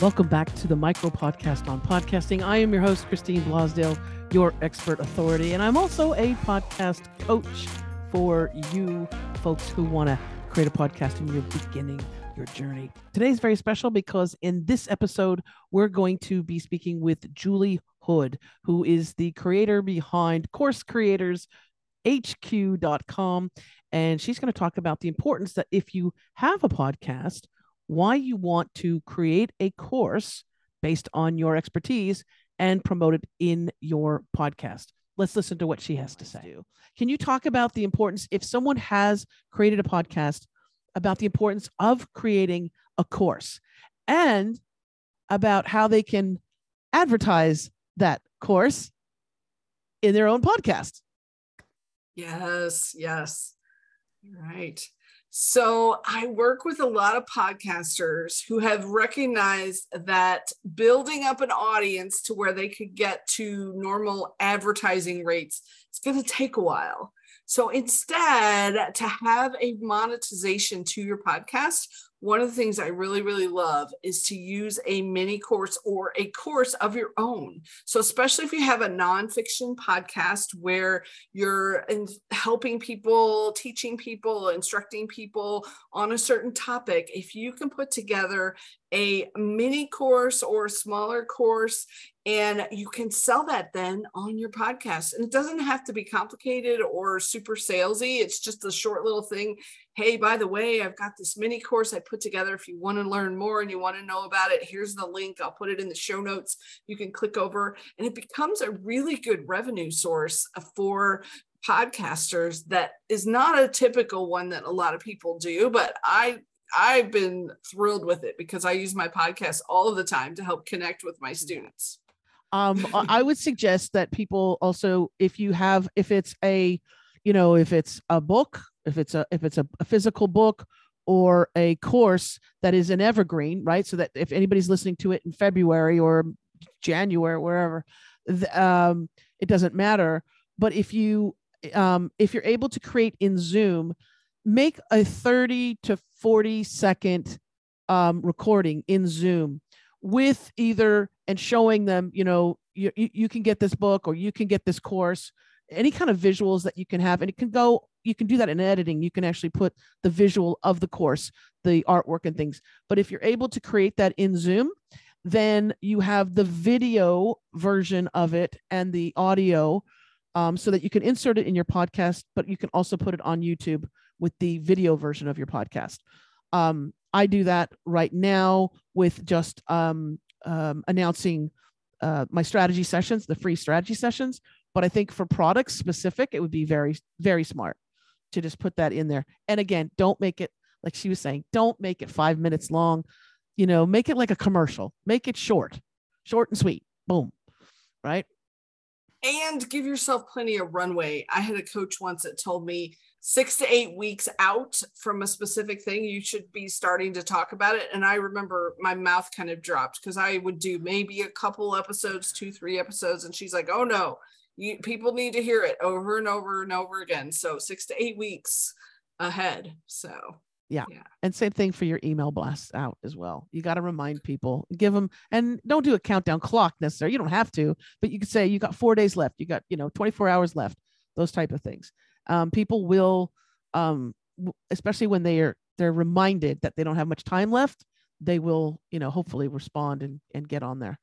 Welcome back to the Micro Podcast on Podcasting. I am your host, Christine Blosdale, your expert authority, and I'm also a podcast coach for you folks who want to create a podcast and you're beginning your journey. Today is very special because in this episode, we're going to be speaking with Julie Hood, who is the creator behind Course Creators HQ.com. And she's going to talk about the importance that if you have a podcast, why you want to create a course based on your expertise and promote it in your podcast. Let's listen to what she has to say. Can you talk about the importance if someone has created a podcast about the importance of creating a course and about how they can advertise that course in their own podcast? Yes, yes. Right. So I work with a lot of podcasters who have recognized that building up an audience to where they could get to normal advertising rates, it's going to take a while. So instead, to have a monetization to your podcast, one of the things I really, really love is to use a mini course or a course of your own. So, especially if you have a nonfiction podcast where you're helping people, teaching people, instructing people on a certain topic, if you can put together a mini course or a smaller course and you can sell that then on your podcast. And it doesn't have to be complicated or super salesy. It's just a short little thing. Hey by the way i've got this mini course i put together. If you want to learn more and you want to know about it here's the link. I'll put it in the show notes. You can click over and it becomes a really good revenue source for podcasters that is not a typical one that a lot of people do but i I've been thrilled with it because I use my podcast all of the time to help connect with my students. Um, I would suggest that people also, if you have, if it's a, you know, if it's a book, if it's a, if it's a, a physical book or a course that is an evergreen, right? So that if anybody's listening to it in February or January, wherever, um, it doesn't matter. But if you, um, if you're able to create in Zoom make a 30 to 40 second um, recording in Zoom with either and showing them, you know, you, you can get this book or you can get this course, any kind of visuals that you can have. And it can go, you can do that in editing. You can actually put the visual of the course, the artwork and things. But if you're able to create that in Zoom, then you have the video version of it and the audio um, so that you can insert it in your podcast, but you can also put it on YouTube with the video version of your podcast. Um, I do that right now with just um, um, announcing uh, my strategy sessions, the free strategy sessions. But I think for products specific, it would be very, very smart to just put that in there. And again, don't make it like she was saying, don't make it five minutes long. You know, make it like a commercial, make it short, short and sweet. Boom. Right. And give yourself plenty of runway. I had a coach once that told me six to eight weeks out from a specific thing, you should be starting to talk about it. And I remember my mouth kind of dropped because I would do maybe a couple episodes, two, three episodes. And she's like, oh no, you, people need to hear it over and over and over again. So six to eight weeks ahead. So yeah. yeah. And same thing for your email blasts out as well. You got to remind people, give them, and don't do a countdown clock necessarily. You don't have to, but you could say you got four days left. You got, you know, 24 hours left, those type of things um, people will um, especially when they are they're reminded that they don't have much time left they will you know hopefully respond and, and get on there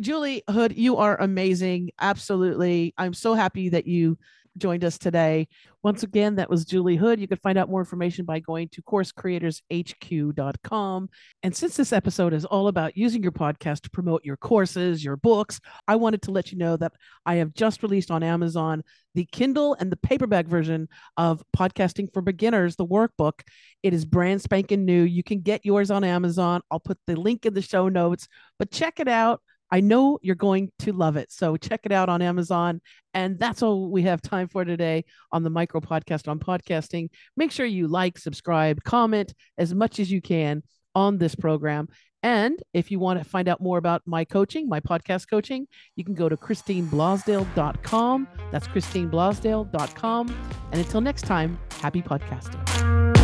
julie hood you are amazing absolutely i'm so happy that you joined us today. Once again, that was Julie Hood. You can find out more information by going to coursecreatorshq.com. And since this episode is all about using your podcast to promote your courses, your books, I wanted to let you know that I have just released on Amazon the Kindle and the paperback version of Podcasting for Beginners, the workbook. It is brand spanking new. You can get yours on Amazon. I'll put the link in the show notes, but check it out. I know you're going to love it. So check it out on Amazon. And that's all we have time for today on the micro podcast on podcasting. Make sure you like, subscribe, comment as much as you can on this program. And if you want to find out more about my coaching, my podcast coaching, you can go to christineblosdale.com. That's christineblosdale.com. And until next time, happy podcasting.